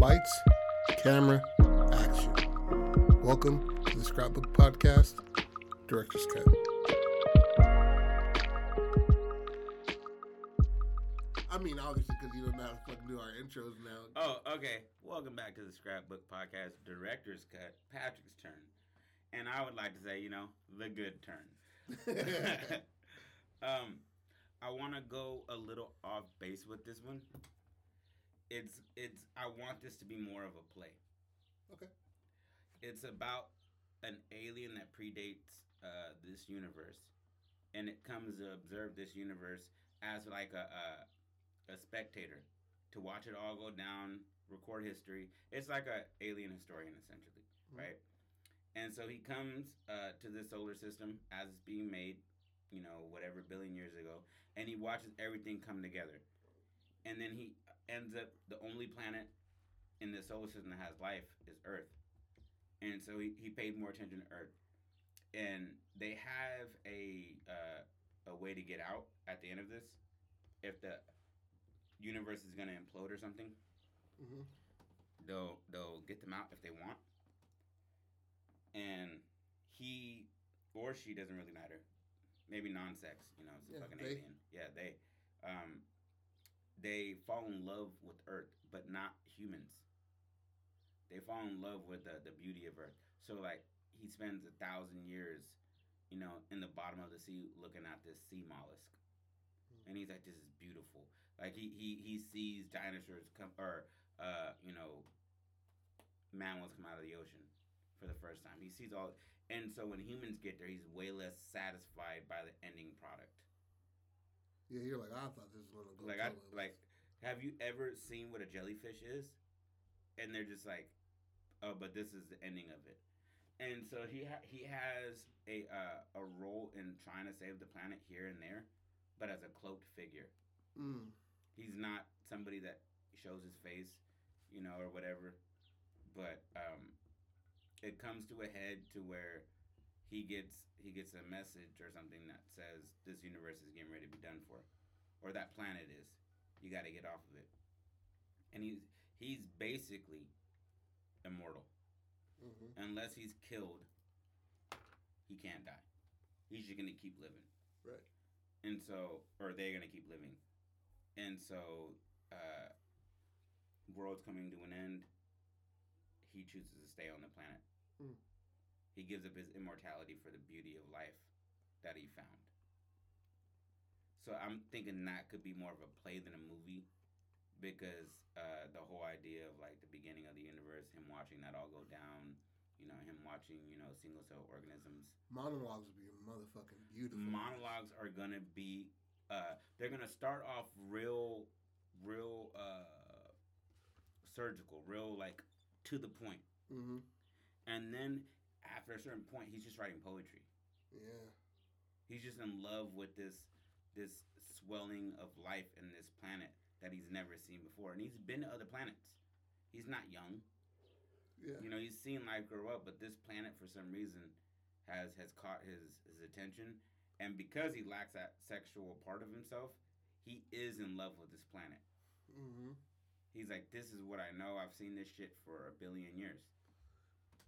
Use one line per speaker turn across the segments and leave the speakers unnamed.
Lights, camera, action. Welcome to the Scrapbook Podcast, Director's Cut. I mean, obviously, because you don't know how to fucking do our intros now.
Oh, okay. Welcome back to the Scrapbook Podcast, Director's Cut, Patrick's turn. And I would like to say, you know, the good turn. um, I want to go a little off base with this one. It's it's I want this to be more of a play.
Okay.
It's about an alien that predates uh, this universe, and it comes to observe this universe as like a, a a spectator to watch it all go down, record history. It's like a alien historian essentially,
Mhm.
right? And so he comes uh, to the solar system as it's being made, you know, whatever billion years ago, and he watches everything come together. And then he ends up the only planet in the solar system that has life is Earth. And so he, he paid more attention to Earth. And they have a uh, a way to get out at the end of this. If the universe is gonna implode or something,
hmm
they'll they'll get them out if they want. And he or she doesn't really matter. Maybe non-sex, you know, it's a
Yeah,
fucking
they.
alien. Yeah, they. Um, they fall in love with Earth, but not humans. They fall in love with the, the beauty of Earth. So like he spends a thousand years, you know, in the bottom of the sea looking at this sea mollusk. And he's like, This is beautiful. Like he he, he sees dinosaurs come or uh, you know, mammals come out of the ocean for the first time. He sees all and so when humans get there, he's way less satisfied by the ending product.
Yeah, you're like, I thought this was going to go.
like I like have you ever seen what a jellyfish is? And they're just like, oh, but this is the ending of it. And so he ha- he has a uh, a role in trying to save the planet here and there, but as a cloaked figure.
Mm.
He's not somebody that shows his face, you know, or whatever. But um, it comes to a head to where he gets he gets a message or something that says this universe is getting ready to be done for, or that planet is. You got to get off of it. And he's he's basically immortal
hmm
unless he's killed. He can't die. He's just gonna keep living.
Right.
And so, or they're gonna keep living. And so, uh, world's coming to an end. He chooses to stay on the planet.
Mm.
He gives up his immortality for the beauty of life that he found. So I'm thinking that could be more of a play than a movie, because uh, the whole idea of like the beginning of the universe, him watching that all go down, you know, him watching you know single cell organisms
Monologues would be motherfucking beautiful.
monologues are gonna be uh they're gonna start off real real uh surgical real like to the point
hmm
and then after a certain point he's just writing poetry.
Yeah.
he's just in love with this this swelling of life in this planet that he's never seen before. And he's been to other planets. He's not young.
Yeah.
you know he's seen life grow up but this planet for some reason has has caught his his attention. And because he lacks that sexual part of himself he is in love with this planet.
Hmm
he's like this is what i know. I've seen this shit for a billion years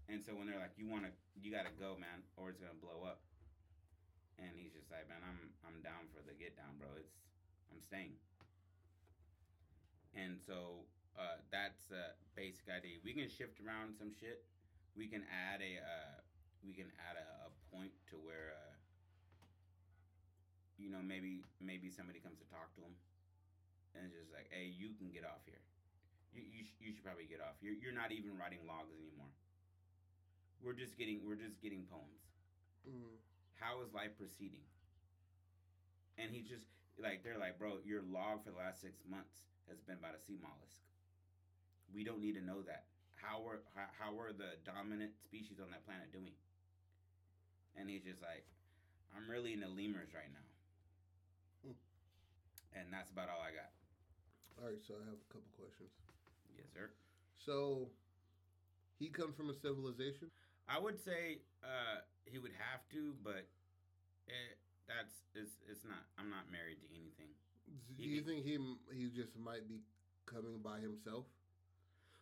and so when they're like you want to you gotta go man or it's gonna blow up. And he's just like man i'm i'm down for the get down bro. It's i'm staying. And so uh, that's a basic idea. We can shift around some shit. We can add a uh, we can add a, a point to where uh, you know maybe maybe somebody comes to talk to him and it's just like hey you can get off here. You, you, sh- you should probably get off. You're, you're not even writing logs anymore we're just getting we're just getting poems
Mm.
how is life proceeding and he's just like they're like bro your log for the last six months has been about a sea mollusk we don't need to know that how are how, how are the dominant species on that planet doing and he's just like i'm really into lemurs right now
Hmm.
and that's about all i got
All right, so I have a couple questions.
yes sir
So, he comes from a civilization.
I would say uh he would have to but it, that's it's it's not i'm not married to anything
Do
He-
you think he he just might be coming by himself?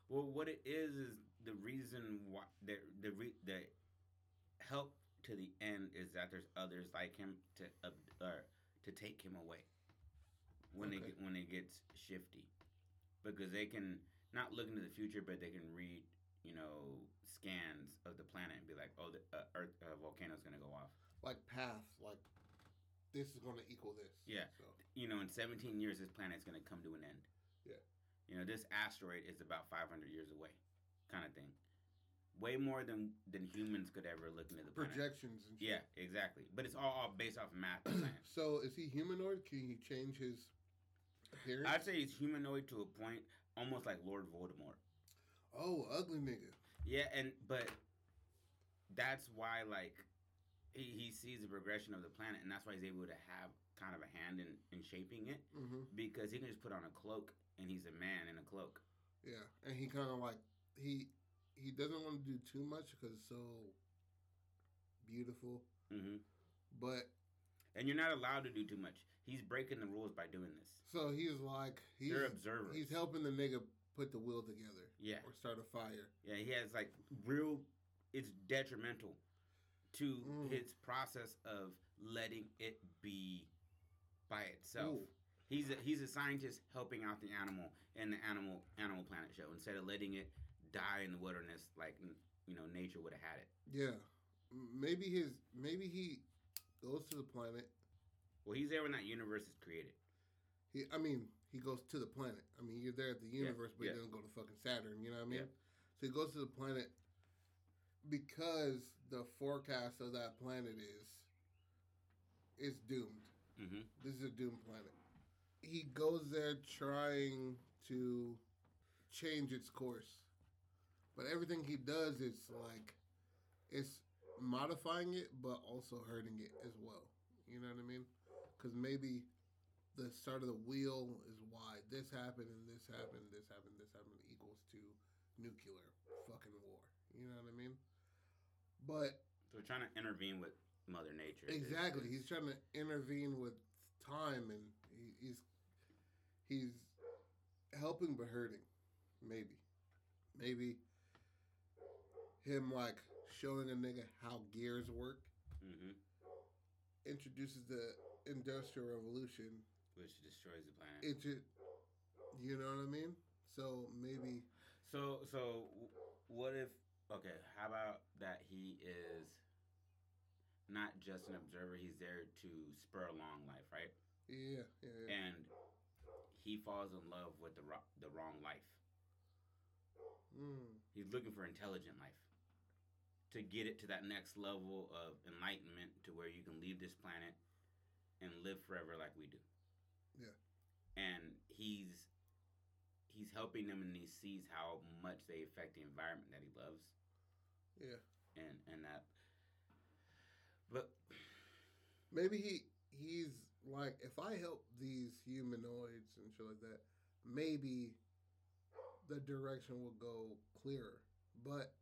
Well, what it is is the reason why the the re, the help to the end is that there's others like him to uh, or to take him away when they
Okay.
get when it gets shifty, because they can not look into the future, but they can read you know scans of the planet and be like, oh, the uh, Earth uh, volcano's gonna go off.
Like path, like this is going to equal this.
Yeah.
So
You know, in 17 years, this planet is gonna come to an end.
Yeah.
You know, this asteroid is about 500 years away, kind of thing. Way more than than humans could ever look into the planet.
projections and shit.
Yeah, exactly. But it's all, all based off math. and science.
so is he humanoid? Can he change his appearance?
I'd say he's humanoid to a point, almost like Lord Voldemort.
Oh, ugly nigga.
Yeah, and but that's why like he, he sees the progression of the planet, and that's why he's able to have kind of a hand in, in shaping it
hmm
because he can just put on a cloak and he's a man in a cloak.
Yeah, and he kind of like he he doesn't want to do too much because it's so beautiful,
hmm
but
And you're not allowed to do too much. He's breaking the rules by doing this.
so he's like he's
They're observers.
he's helping the nigga put the wheel together
Yeah,
or start a fire.
yeah. He has like real. It's detrimental to
Mm.
his process of letting it be by itself.
Ooh.
He's a, he's a scientist helping out the animal in the animal Animal Planet show instead of letting it die in the wilderness like you know nature would have had it.
Yeah, maybe his maybe he goes to the planet.
Well, he's there when that universe is created.
He, I mean, he goes to the planet. I mean, you're there at the universe, but
yeah.
he doesn't go to fucking Saturn. You know what I mean?
Yeah.
So he goes to the planet because the forecast of that planet is is doomed.
hmm
This is a doomed planet. He goes there trying to change its course, but everything he does is like it's modifying it, but also hurting it as well. You know what I mean? Because maybe the start of the wheel is why this happened and this happened, this happened, this happened equals to nuclear fucking war. You know what I mean? But
So we're trying to intervene with Mother Nature.
Exactly. He's trying to intervene with time, and he, he's he's helping but hurting. Maybe, maybe him like showing a nigga how gears work
Mhm.
introduces the industrial revolution
which destroys the planet.
into, you know what I mean? So maybe
So so what if okay, how about that he is not just an observer, he's there to spur along life, right?
yeah, yeah, yeah.
And he falls in love with the ro- the wrong life.
Mm,
He's looking for intelligent life. To get it to that next level of enlightenment to where you can leave this planet and live forever like we do.
Yeah.
And he's he's helping them and he sees how much they affect the environment that he loves.
yeah.
and and that but
Maybe he he's like, if I help these humanoids and shit like that, maybe the direction will go clearer. But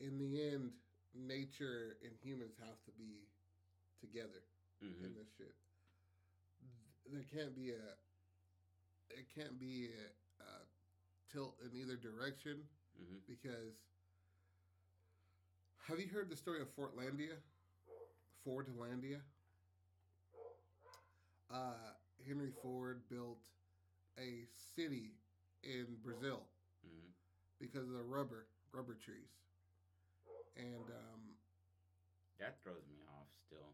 in the end, nature and humans have to be together in
mhm.
this shit. Th- There can't be a it can't be a, a tilt in either direction
Mhm.
because have you heard the story of Fortlandia? Fordlandia? Uh, Henry Ford built a city in Brazil
Mhm.
because of the rubber rubber trees. And um,
that throws me off still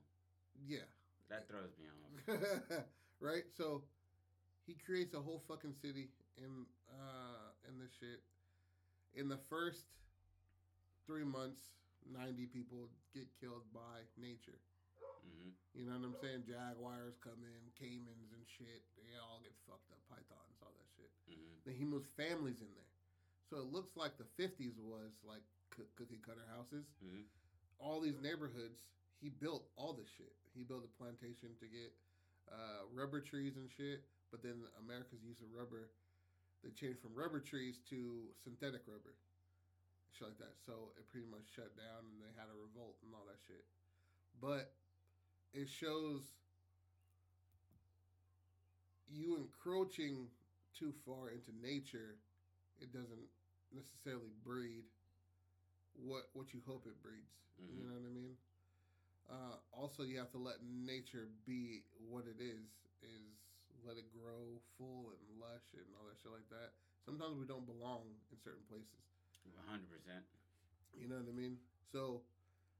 yeah,
that throws me off
right? So he creates a whole fucking city in uh in this shit. In the first three months, ninety people get killed by nature.
hmm
You know what I'm saying? Jaguars come in, caimans and shit. They all get fucked up. Pythons, all that shit.
hmm
Then he moves families in there. So it looks like the 50s was like coo- cookie cutter houses.
hmm
All these neighborhoods, he built all this shit. He built a plantation to get uh, rubber trees and shit. But then America's use of rubber, they changed from rubber trees to synthetic rubber. Shit like that. So it pretty much shut down and they had a revolt and all that shit. But it shows you encroaching too far into nature it doesn't necessarily breed what what you hope it breeds. You
Mhm.
know what I mean? Uh, also, you have to let nature be what it is. Is let it grow full and lush and all that shit like that. Sometimes we don't belong in certain places.
hundred percent.
You know what I mean? So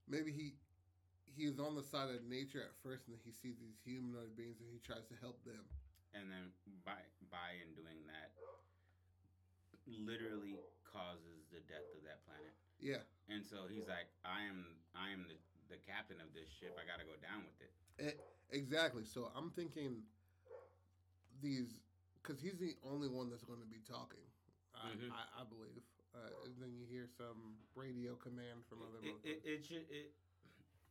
maybe he he is on the side of nature at first, and then he sees these humanoid beings, and he tries to help them.
And then by by in doing that, literally causes the death of that planet.
Yeah,
And so he's like, I am I am the, the captain of this ship. I gotta go down with it.
e- exactly. So I'm thinking these because he's the only one that's going to be talking. I,
Mhm.
I, I believe. Uh, and then you hear some radio command from other.
It, it, it should it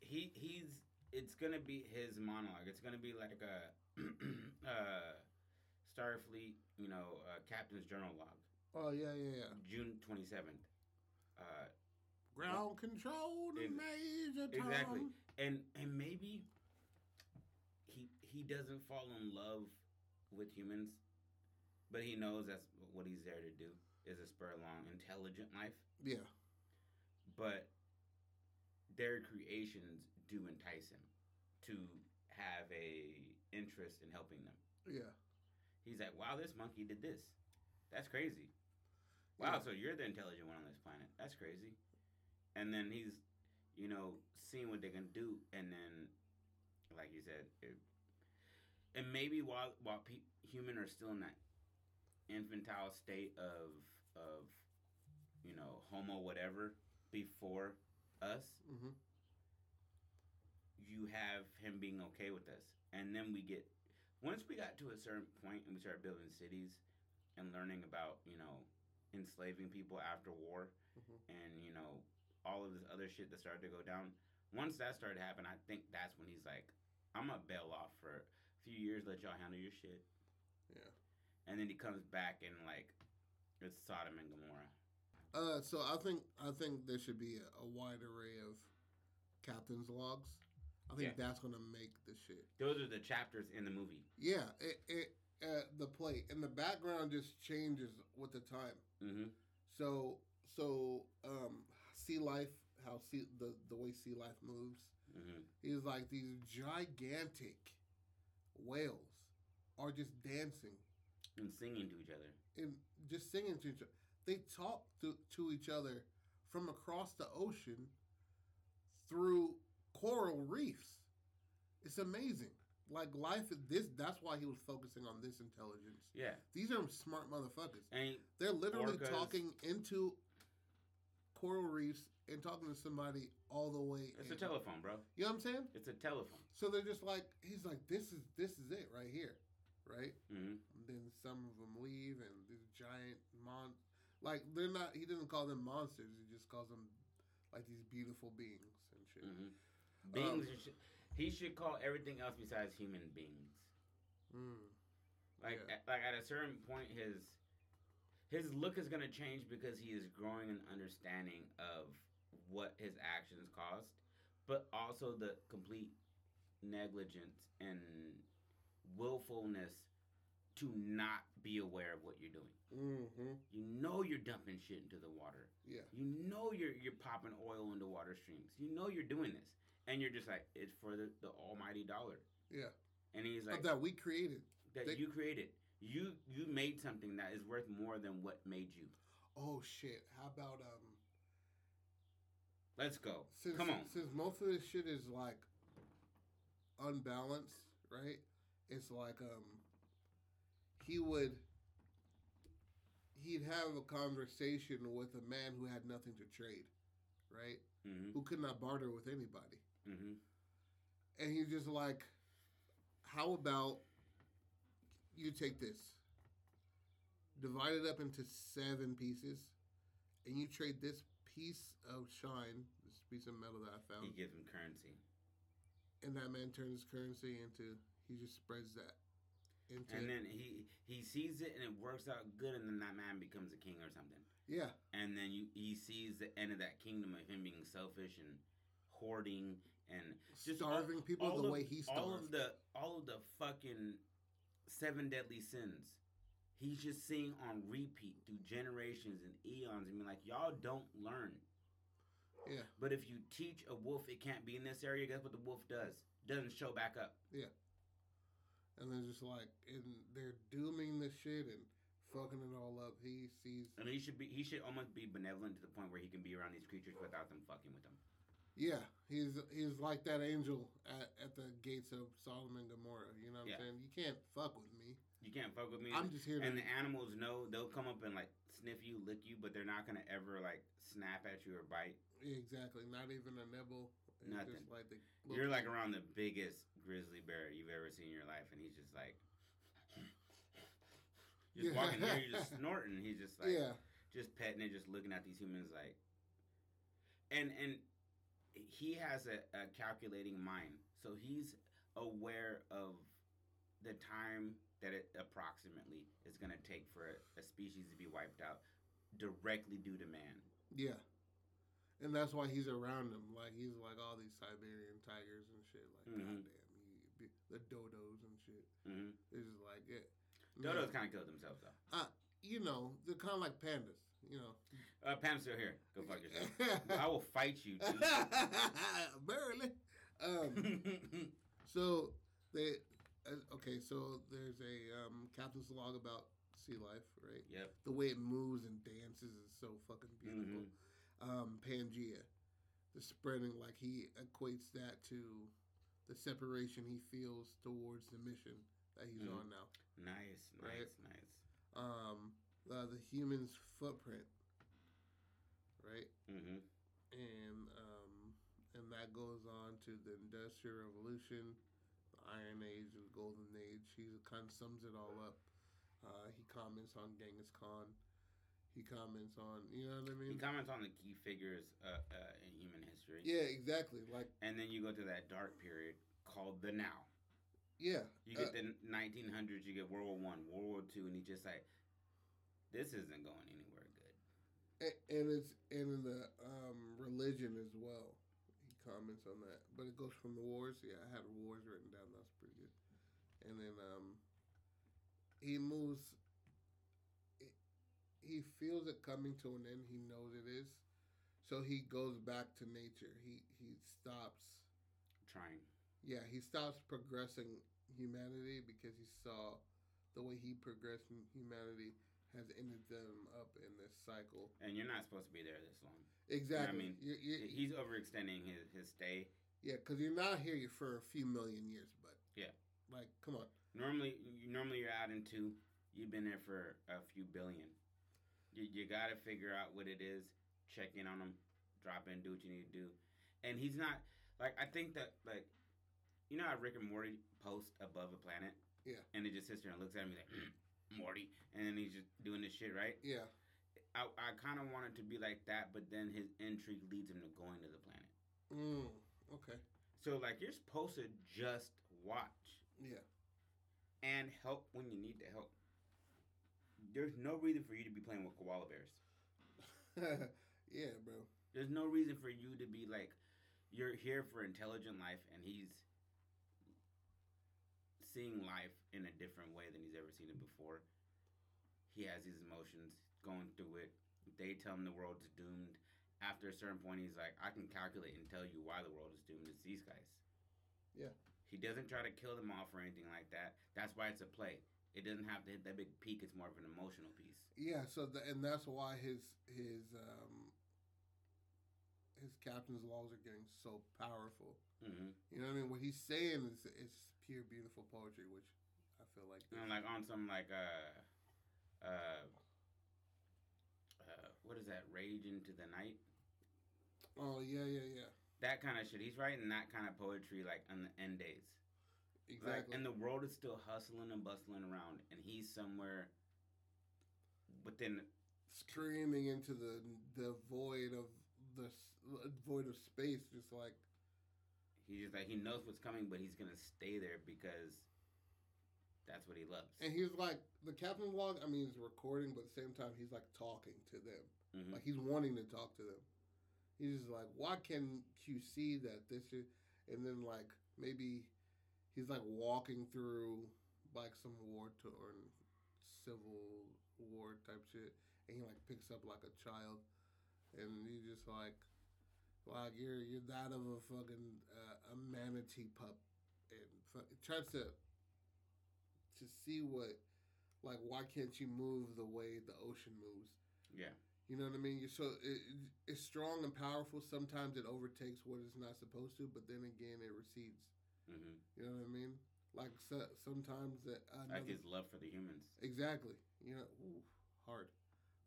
he he's it's gonna be his monologue. It's gonna be like a uh, Starfleet, you know, uh, Captain's Journal log,
oh yeah, yeah, yeah.
June twenty seventh. Uh,
Ground control to Major Tom.
exactly. and and maybe he he doesn't fall in love with humans, but he knows that's what he's there to do is to spur along intelligent life.
Yeah,
But their creations do entice him to have a interest in helping them.
yeah,
He's like, "Wow, this monkey did this. That's crazy. Wow,
Yeah.
so you're the intelligent one on this planet. That's crazy." And then he's, you know, seeing what they can do, and then, like you said, it, and maybe while while pe- human are still in that infantile state of of, you know, homo whatever before us,
hmm
you have him being okay with us. And then we get once we got to a certain point and we started building cities and learning about, you know, enslaving people after war
Mhm.
and, you know, all of this other shit that started to go down. Once that started to happen, I think that's when he's like, I'm gonna bail off for a few years, let y'all handle your shit.
yeah.
And then he comes back and like it's Sodom and Gomorrah.
Uh, so I think I think there should be a, a wide array of captain's logs. I think
Yeah.
that's gonna make the shit.
Those are the chapters in the movie.
Yeah, it, it uh, the play and the background just changes with the time.
Mm-hmm.
So so um, sea life, how sea the the way sea life moves
Mm-hmm.
is like these gigantic whales are just dancing
And singing to each other.
and just singing to each other. They talk to, to each other from across the ocean through coral reefs. It's amazing. Like life this that's why he was focusing on this intelligence.
Yeah.
These are smart motherfuckers.
And
They're literally
Orcas.
talking into coral reefs and talking to somebody all the way
it's
in.
a telephone, bro.
You know what I'm saying?
It's a telephone.
So they're just like he's like this is this is it right here. Right?
Mm-hmm.
And then some of them leave, and these giant mon, like they're not. He doesn't call them monsters. He just calls them like these beautiful beings and shit.
Mm-hmm. Beings.
Um,
should, he should call everything else besides human beings.
Mm.
Like,
Yeah.
at, like at a certain point, his his look is gonna change because he is growing an understanding of what his actions caused, but also the complete negligence and willfulness to not be aware of what you're doing.
Mm-hmm.
You know you're dumping shit into the water.
Yeah.
You know you're you're popping oil into water streams. You know you're doing this, and you're just like it's for the, the almighty dollar.
Yeah.
And he's like
that we created.
that
they-
you created. You you made something that is worth more than what made you.
Oh shit! How about um?
Let's go.
Since,
Come on.
Since most of this shit is like unbalanced, right? It's like um. He would. He'd have a conversation with a man who had nothing to trade, right?
Mm-hmm.
Who could not barter with anybody.
Mm-hmm.
and he's just like, "How about you take this, divide it up into seven pieces, and you trade this piece of shine, this piece of metal that I found.
He
found,
gives him currency,
and that man turns currency into he just spreads that into
and then he he sees it and it works out good, and then that man becomes a king or something.
yeah,
And then you he sees the end of that kingdom of him being selfish and hoarding and just all-
starving people
all
the
of-
way he starved.
all of the all of the fucking seven deadly sins he's just seeing on repeat through generations and eons and be like, y'all don't learn.
Yeah.
But if you teach a wolf it can't be in this area, guess what the wolf does? Doesn't show back up. Yeah.
And then just like, and they're dooming the shit and fucking it all up. He sees,
And he should be he should almost be benevolent to the point where he can be around these creatures without them fucking with him.
yeah, he's he's like that angel at, at the gates of Solomon Gomorrah. You know what
Yeah.
I'm saying? You can't fuck with me.
You can't fuck with me.
I'm just here to.
and the animals know they'll come up and like sniff you, lick you, but they're not gonna ever like snap at you or bite.
exactly. Not even a nibble. It's
Nothing.
Just like
You're like around the biggest grizzly bear you've ever seen in your life, and he's just like, just
Yeah.
walking here, you're just snorting. He's just like,
yeah,
just petting it, just looking at these humans like, and and he has a, a calculating mind, so he's aware of the time that it approximately is going to take for a, species to be wiped out directly due to man.
yeah. And that's why he's around them. Like he's like all these Siberian tigers and shit. Like
Mhm.
goddamn, he, the dodos and shit.
Mm-hmm.
It's just like it.
Dodos kind of killed themselves though.
you know, they're kind of like pandas. You know,
Uh, Pam's still here. Go fuck yourself. I will fight you. Too.
barely. Um, so they uh, okay. So there's a um, captain's log about sea life, right?
yep.
The way it moves and dances is so fucking beautiful.
Mhm.
Um, Pangea, the spreading, like he equates that to the separation he feels towards the mission that he's
Mhm.
on now.
Nice,
Right.
nice, nice.
Um, uh, the human's footprint, right?
Mm-hmm.
and um, and that goes on to the Industrial Revolution, Iron Age, the Golden Age. He kind of sums it all up. Uh, he comments on Genghis Khan. He comments on, you know what I mean.
He comments on the key figures uh, uh, in human history.
yeah, exactly. Like,
And then you go to that dark period called the now.
yeah,
You
uh,
get the 1900s, you get World War One, World War Two, and he's just like, this isn't going anywhere good.
a- and it's and in the um, religion as well. Comments on that, but it goes from the wars. Yeah, I had wars written down. That's pretty good. And then um, he moves. he- He feels it coming to an end. He knows it is, so he goes back to nature. He he stops.
Trying.
Yeah, he stops progressing humanity because he saw the way he progressed in humanity has ended them up in this cycle.
And you're not supposed to be there this long.
Exactly.
I mean,
You're- you're-
He's overextending his, his stay.
Yeah, because you're not here for a few million years, but
Yeah.
like, come on,
Normally, you, normally you're out in two. You've been there for a few billion. You, you got to figure out what it is. Check in on him. Drop in. Do what you need to do. And he's not like I think that like you know how Rick and Morty post above a planet.
Yeah.
And it just sits there and looks at me like Morty, and then he's just doing this shit right.
yeah,
I, I kind of want it to be like that, but then his intrigue leads him to going to the planet.
mm, okay,
So like you're supposed to just watch
yeah,
and help when you need to help. There's no reason for you to be playing with koala bears.
yeah, bro.
There's no reason for you to be like, you're here for intelligent life, and he's seeing life in a different way than he's He has these emotions going through it. They tell him the world's doomed. After a certain point, he's like, I can calculate and tell you why the world is doomed. It's these guys.
Yeah.
He doesn't try to kill them off or anything like that. That's why it's a play. It doesn't have to hit that big peak. It's more of an emotional piece.
Yeah, so the, and that's why his his um his captain's logs are getting so powerful.
Mm-hmm.
You know what I mean? What he's saying is it's pure beautiful poetry, which feel like
And like on some like uh uh uh what is that? Rage into the night.
Oh yeah, yeah, yeah.
That kind of shit. He's writing that kind of poetry like on the end days. Like,
Exactly.
and the world is still hustling and bustling around, and he's somewhere within.
Screaming into the the void of the void of space, just like
He's just like he knows what's coming, but he's gonna stay there because that's what he loves.
And he's like the captain log. I mean, he's recording, but at the same time, he's like talking to them.
Mhm.
Like he's wanting to talk to them. He's just like, why can't you see that this is? And then like maybe he's like walking through like some war torn civil war type shit, and he like picks up like a child, and you just like, like you're you're that of a fucking uh, a manatee pup, and fuck, tries to to see what, like, why can't you move the way the ocean moves?
Yeah.
You know what I mean? You're so it, it's strong and powerful. Sometimes it overtakes what it's not supposed to, but then again, it recedes.
hmm
You know what I mean? Like so, sometimes that
Like his love for the humans.
exactly. You know, ooh, hard.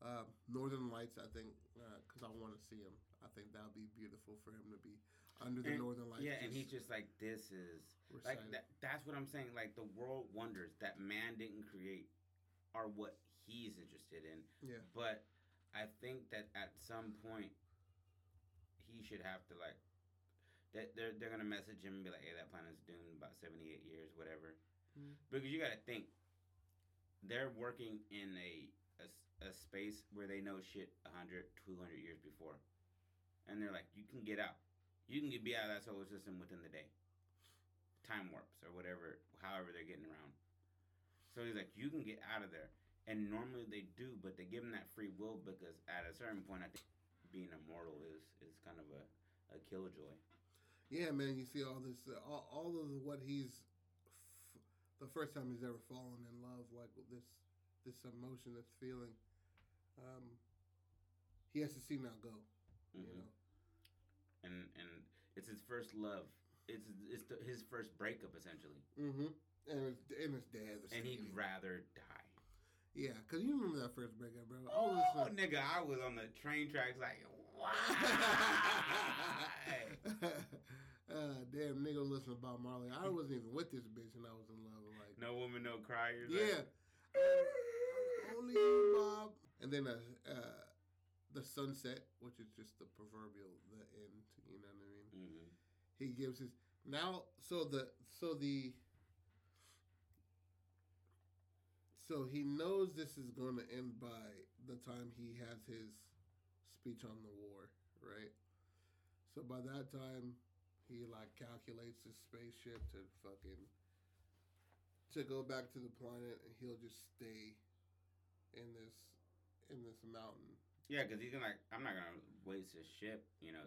Uh, Northern Lights, I think, because I want to see him. I think that would be beautiful for him to be under the
And-
Northern Lights.
Yeah, and he's just like, this is like that, that's what I'm saying. Like the world wonders that man didn't create are what he's interested in.
Yeah.
But I think that at some point he should have to like that they're they're gonna message him and be like, hey, that planet's doomed about seventy eight years, whatever.
Mhm.
Because you gotta think they're working in a a space where they know shit 100, 200 years before. And they're like, you can get out. You can get, be out of that solar system within the day. Time warps or whatever, however they're getting around. So he's like, you can get out of there. And normally they do, but they give him that free will because at a certain point, I think being immortal is, is kind of a, a killjoy.
Yeah, man, you see all this, uh, all, all of what he's, f- the first time he's ever fallen in love, like with this, this emotion, this feeling, um, he has to see now go. You
Mhm.
know,
And and it's his first love. It's it's the, his first breakup essentially,
mm-hmm. and it's and it's devastating.
and he'd rather die.
yeah, cause you remember that first breakup, bro.
Oh, nigga, I was on the train tracks like, why?
uh, damn, nigga, listen about Marley. I wasn't even with this bitch, and I was in love. Like,
no woman, no cry. You're
yeah,
like,
only you, Bob. And then uh, uh, the sunset, which is just the proverbial the end. You know what I mean?
Mhm.
He gives his now. So the so the so he knows this is going to end by the time he has his speech on the war, right? So by that time, he like calculates his spaceship to fucking to go back to the planet, and he'll just stay in this in this mountain.
Yeah, because he's gonna like, I'm not gonna waste his ship. You know,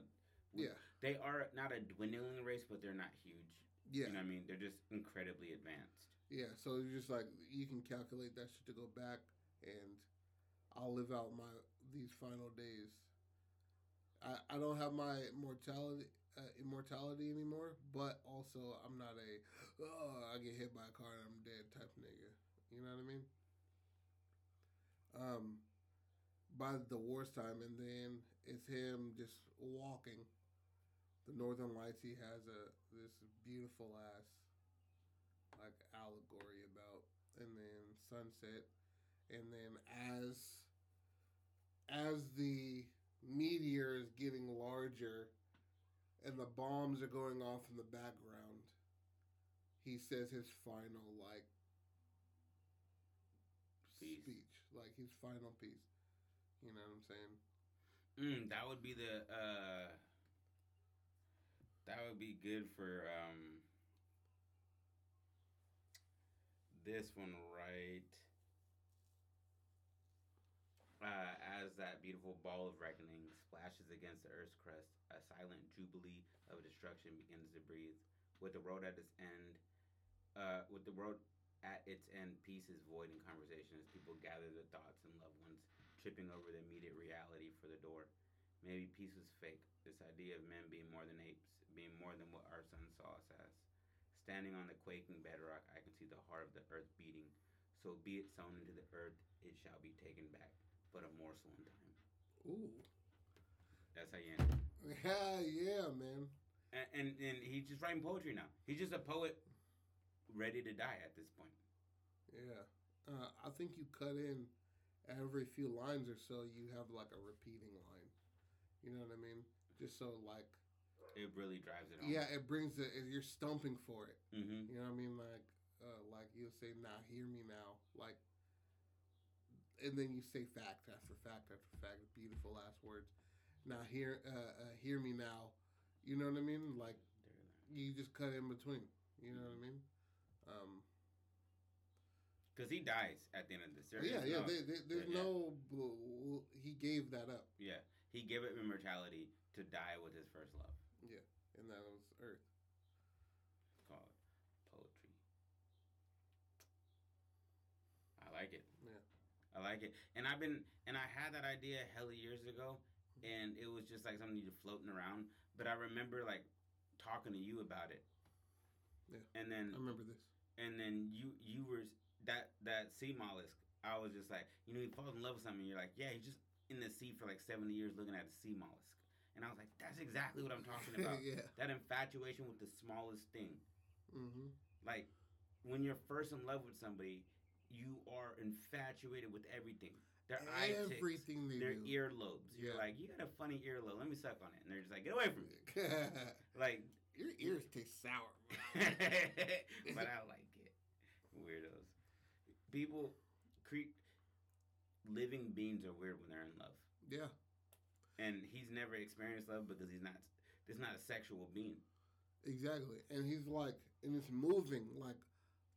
We-
Yeah,
they are not a dwindling race, but they're not huge.
yeah.
You know what I mean? They're just incredibly advanced.
Yeah, so it's just like you can calculate that shit to go back, and I'll live out my these final days. I I don't have my mortality uh, immortality anymore, but also I'm not a oh I get hit by a car and I'm dead type nigga. You know what I mean? Um, by the war's time, and then it's him just walking. The Northern Lights. He has a this beautiful ass like allegory about and then sunset and then as as the meteor is getting larger and the bombs are going off in the background he says his final like speech like his final piece you know what i'm saying
Mm, that would be the. uh That would be good for um this one, right? Uh, as that beautiful ball of reckoning splashes against the earth's crust, a silent jubilee of destruction begins to breathe. With the road at its end, uh, with the road at its end, peace is void in conversation as people gather their thoughts and loved ones, tripping over the immediate reality for the door. Maybe peace was fake. This idea of men being more than apes, being more than what our sun saw us as. Standing on the quaking bedrock, I can see the heart of the earth beating. So be it sown into the earth, it shall be taken back, but a morsel in time.
ooh
That's how you end it.
yeah yeah man
And, and, and he's just writing poetry now. He's just a poet ready to die at this point.
Yeah. Uh, I think you cut in every few lines or so, you have like a repeating line. You know what I mean? Just so like,
It really drives it home.
yeah, it brings the you're stumping for it.
Mm-hmm.
You know what I mean? Like, uh, like you'll say, "Now hear me now," like, and then you say fact after fact after fact, beautiful last words. Now hear, uh, uh, hear me now. You know what I mean? Like you just cut in between. You know what I mean? Um,
because he dies at the end of the series.
yeah, yeah.
no-
They, they, there's
yeah.
no. He gave that up,
yeah. He gave up immortality to die with his first love.
Yeah, and that was Earth.
Called poetry. I like it.
Yeah.
I like it. And I've been and I had that idea hella years ago and it was just like something just floating around. But I remember like talking to you about it.
Yeah.
And then
I remember this.
and then you you were that that sea mollusk. I was just like, you know, he falls in love with something. You're like, yeah, he's just in the sea for like seventy years looking at the sea mollusk. And I was like, that's exactly what I'm talking about.
yeah.
that infatuation with the smallest thing.
Mm-hmm.
Like when you're first in love with somebody, you are infatuated with everything. Their eye ticks,
Everything they
their
do.
earlobes. You're like, you got a funny earlobe. Let me suck on it. And they're just like, get away from me. Like,
Your ears taste sour.
but I like it. Weirdos. People, cre- living beings are weird when they're in love.
Yeah.
And he's never experienced love because he's not. This not a sexual being.
Exactly. And he's like, and it's moving like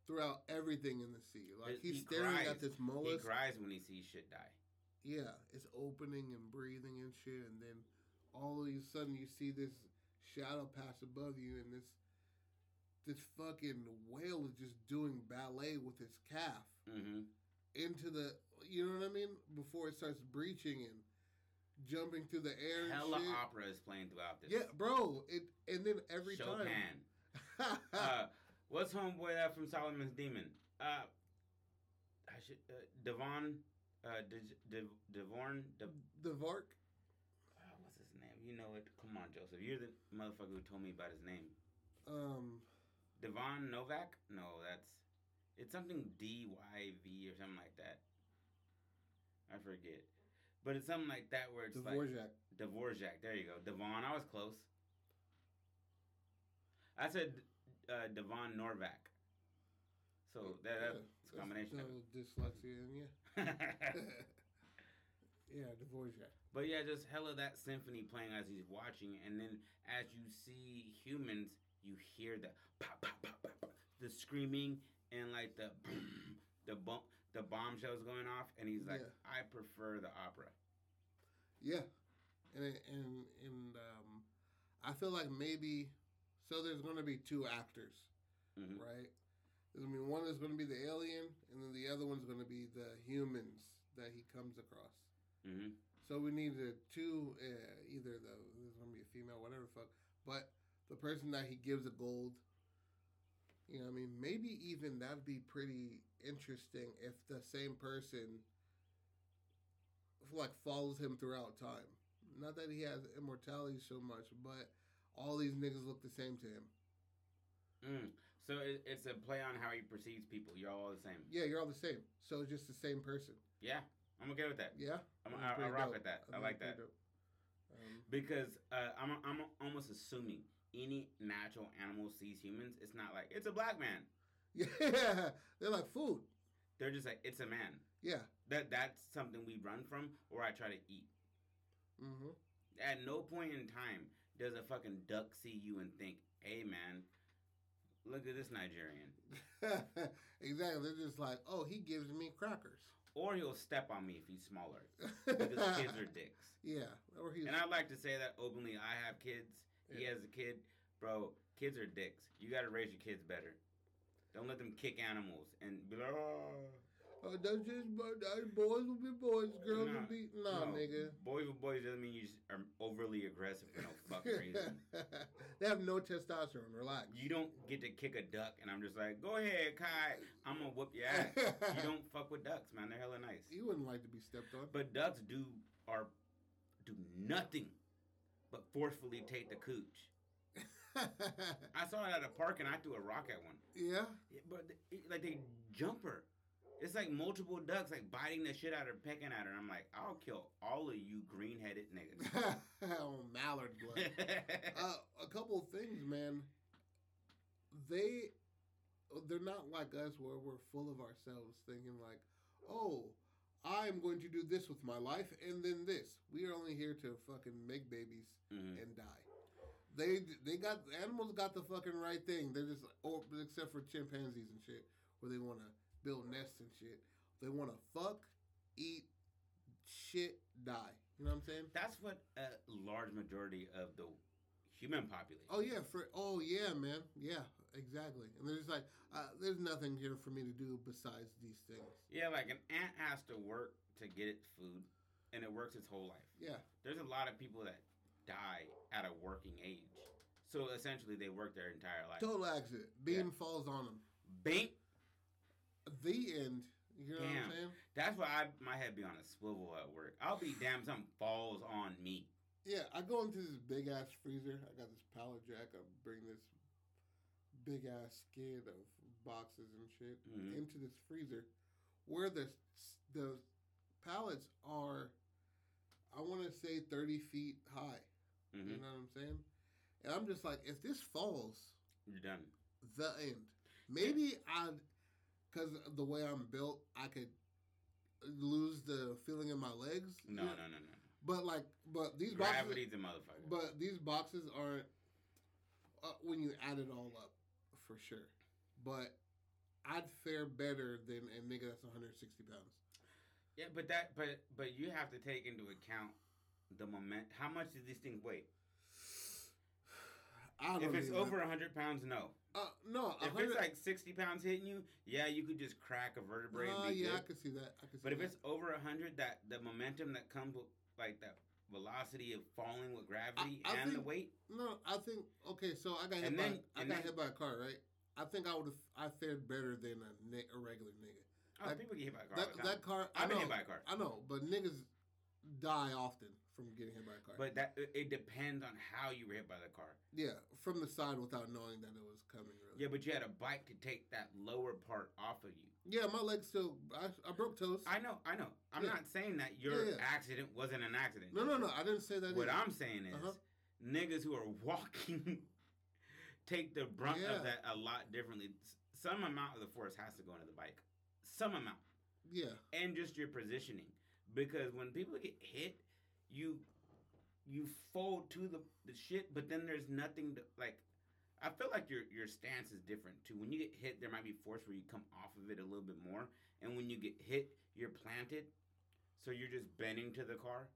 throughout everything in the sea. Like he's
he
staring
cries.
at this
He cries when he sees shit die.
Yeah, it's opening and breathing and shit, and then all of a sudden you see this shadow pass above you, and this this fucking whale is just doing ballet with his calf. Into the, you know what I mean? Before it starts breaching and jumping through the air
Hella
shit.
opera is playing throughout this.
Yeah, bro. It and then every
Chopin.
time.
uh, what's homeboy that from Solomon's Demon? Uh, I should uh, Devon, uh, De- De- Devorn. De-
the Vark.
uh, what's his name? You know it. Come on, Joseph. You're the motherfucker who told me about his name.
Um,
Devon Novak? No, that's it's something D Y V or something like that. I forget, but it's something like that where it's like
Dvorak.
Dvorak. There you go. Devon. I was close. I said uh, Devon Norvac. So that,
Yeah,
that's a combination of
still dyslexia yeah,
it.
yeah, Dvorak.
but yeah, just hella that symphony playing as he's watching, and then as you see humans, you hear the pop, pop, pop, pop, pop, the screaming and like the boom, the bump, the bombshells going off, and he's like,
Yeah.
I prefer the opera.
Yeah, and and and um, I feel like maybe so. There's going to be two actors,
hmm
right? There's gonna be one that's going to be the alien, and then the other one's going to be the humans that he comes across.
hmm
So we need the two, uh, either the there's to be a female, whatever the fuck, but the person that he gives the gold. You know, what I mean, maybe even that'd be pretty interesting if the same person like follows him throughout time. Not that he has immortality so much, but all these niggas look the same to him.
Mm. So it, it's a play on how he perceives people. You're all the same.
Yeah, you're all the same. So it's just the same person.
Yeah, I'm okay with that.
Yeah,
I'm, I, I rock
dope.
with that. I,
think
like that.
Um,
because uh, I'm I'm almost assuming any natural animal sees humans. It's not like it's a black man.
yeah, they're like food.
They're just like it's a man.
Yeah.
That that's something we run from, or I try to eat.
Mm-hmm.
At no point in time does a fucking duck see you and think, "Hey, man, look at this Nigerian,"
exactly. They're just like, oh, he gives me crackers.
or he'll step on me if he's smaller because kids are dicks.
Yeah, or he's
And I'd like to say that openly. I have kids. He
Yeah.
has a kid, bro. Kids are dicks. You got to raise your kids better. Don't let them kick animals and be like, ah.
oh. that's just that boys will be boys, girls
Nah,
will be nah,
no.
nigga.
Boys with boys doesn't mean you are overly aggressive for no fucking reason.
they have no testosterone. Relax.
You don't get to kick a duck, and I'm just like, go ahead, Kai. I'm gonna whoop your ass. you don't fuck with ducks, man. They're hella nice.
You wouldn't like to be stepped on.
But ducks do are do nothing but forcefully take the cooch. I saw it at a park, and I threw a rock at one.
yeah.
Yeah, but like they jumper. It's like multiple ducks like biting the shit out of her, pecking at her. I'm like, I'll kill all of you green headed niggas.
oh, mallard blood. uh, a couple of things, man. They they're not like us where we're full of ourselves, thinking like, "Oh, I'm going to do this with my life, and then this." We are only here to fucking make babies
Mhm.
and die. They they got animals got the fucking right thing. They're just or except for chimpanzees and shit, where they want to build nests and shit. They want to fuck, eat, shit, die. You know what I'm saying?
That's what a large majority of the human population.
Oh yeah, for oh yeah, man, yeah, exactly. And there's like, uh, there's nothing here for me to do besides these things.
Yeah, like an ant has to work to get its food, and it works its whole life.
Yeah,
There's a lot of people that die at a working age. So essentially, they work their entire life.
total accident. Beam falls on them.
Bink.
The end. You know what
Damn.
I'm saying?
That's why I, my head be on a swivel at work. I'll be damn something falls on me.
Yeah, I go into this big ass freezer. I got this pallet jack. I bring this big ass skid of boxes and shit
Mhm.
into this freezer, where the the pallets are, I want to say thirty feet high.
hmm
You know what I'm saying? And I'm just like, if this falls,
You're done.
the end. Maybe I'd, because the way I'm built, I could lose the feeling in my legs.
No,
you
no, no, no.
But like, but these boxes,
Gravity's a motherfucker.
but these boxes aren't uh, when you add it all up, for sure. But I'd fare better than a nigga that's 160 pounds.
yeah, but that, but, but you have to take into account the moment. How much do these things weigh?
I don't
If it's over hundred pounds, no.
uh, no,
If
100
it's like sixty pounds hitting you, yeah, you could just crack a vertebrae.
uh,
and be
yeah, I
good.
could see that. I could see
But if it's over hundred, that the momentum that comes with like that velocity of falling with gravity
I
and the weight,
no, I think okay. So I got hit
And
by
then-
I got
then-
hit by a car, right? I think I would have I fared better than a, a regular nigga.
oh,
That-
people get hit by a car.
That that car, I
I've been hit by a car.
I know, but niggas die often from getting hit by a car.
But that it- it depends on how you were hit by the car.
yeah, from the side without knowing that it was coming. Really.
Yeah, but you had a bike to take that lower part off of you.
Yeah, my legs still. I, I broke toes.
I know, I know. I'm
Yeah.
not saying that your
Yeah, yeah.
accident wasn't an accident.
no, no, no. I didn't say that.
What
either.
I'm saying is,
Uh-huh.
niggas who are walking take the brunt of that a lot differently. Some amount of the force has to go into the bike. Some amount.
Yeah,
and just your positioning because when people get hit you you fold to the, the shit but then there's nothing to like i feel like your your stance is different too when you get hit there might be force where you come off of it a little bit more and when you get hit you're planted so you're just bending to the car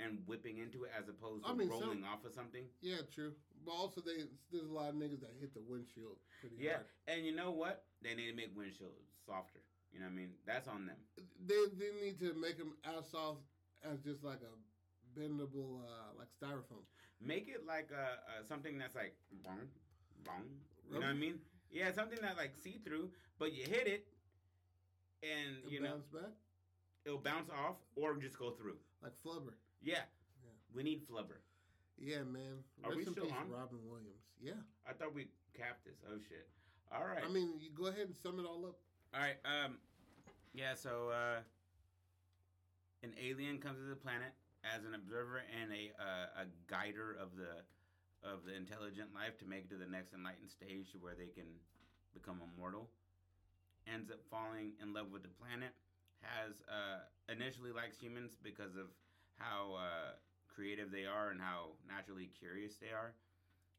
and whipping into it as opposed to
I mean, some-
rolling off of something
yeah, true. But also, they there's a lot of niggas that hit the windshield pretty
yeah
hard.
and you know what they need to make windshields softer you know what i mean that's on them
They they need to make them as soft as just like a bendable, uh, like styrofoam.
Make it like a, a something that's like bong. You know what I mean? Yeah, something that like see through, but you hit it, and
It
you know
bounce back
it'll bounce off or just go through.
like flubber.
Yeah,
Yeah.
we need flubber.
Yeah, man.
Are
Rest
we still
peace,
on?
Robin Williams. Yeah.
I thought we capped this. Oh shit! All right,
I mean, you go ahead and sum it all up.
all right. Um, yeah. So uh, an alien comes to the planet as an observer and a uh, a guider of the of the intelligent life to make it to the next enlightened stage where they can become immortal. Ends up falling in love with the planet. Has uh, initially likes humans because of how uh, creative they are and how naturally curious they are.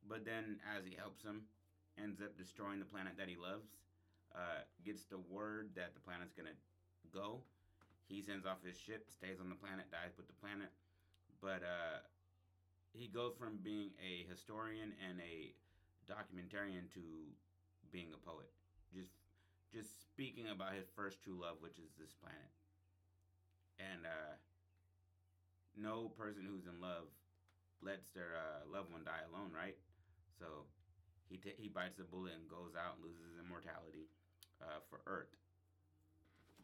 But then, as he helps them, ends up destroying the planet that he loves. Uh, gets the word that the planet's gonna go. He sends off his ship, stays on the planet, dies with the planet. But uh, he goes from being a historian and a documentarian to being a poet. Just just speaking about his first true love, which is this planet. And uh, no person who's in love lets their uh, loved one die alone, right? So he ta he bites the bullet and goes out and loses immortality uh, for Earth.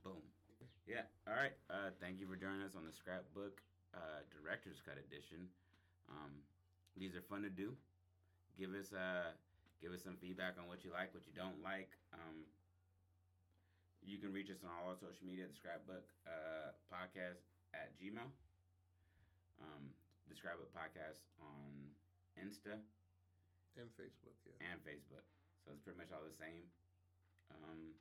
Boom. Yeah. All right. Uh, thank you for joining us on the Scrapbook uh, Director's Cut edition. Um, these are fun to do. Give us uh, give us some feedback on what you like, what you don't like. Um, you can reach us on all our social media, the Scrapbook uh, Podcast at Gmail. Um, the Scrapbook Podcast on Insta
And Facebook, yeah.
and Facebook. So it's pretty much all the same. Um,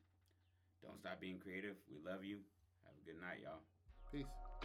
don't stop being creative. We love you. Have a good night, y'all.
Peace.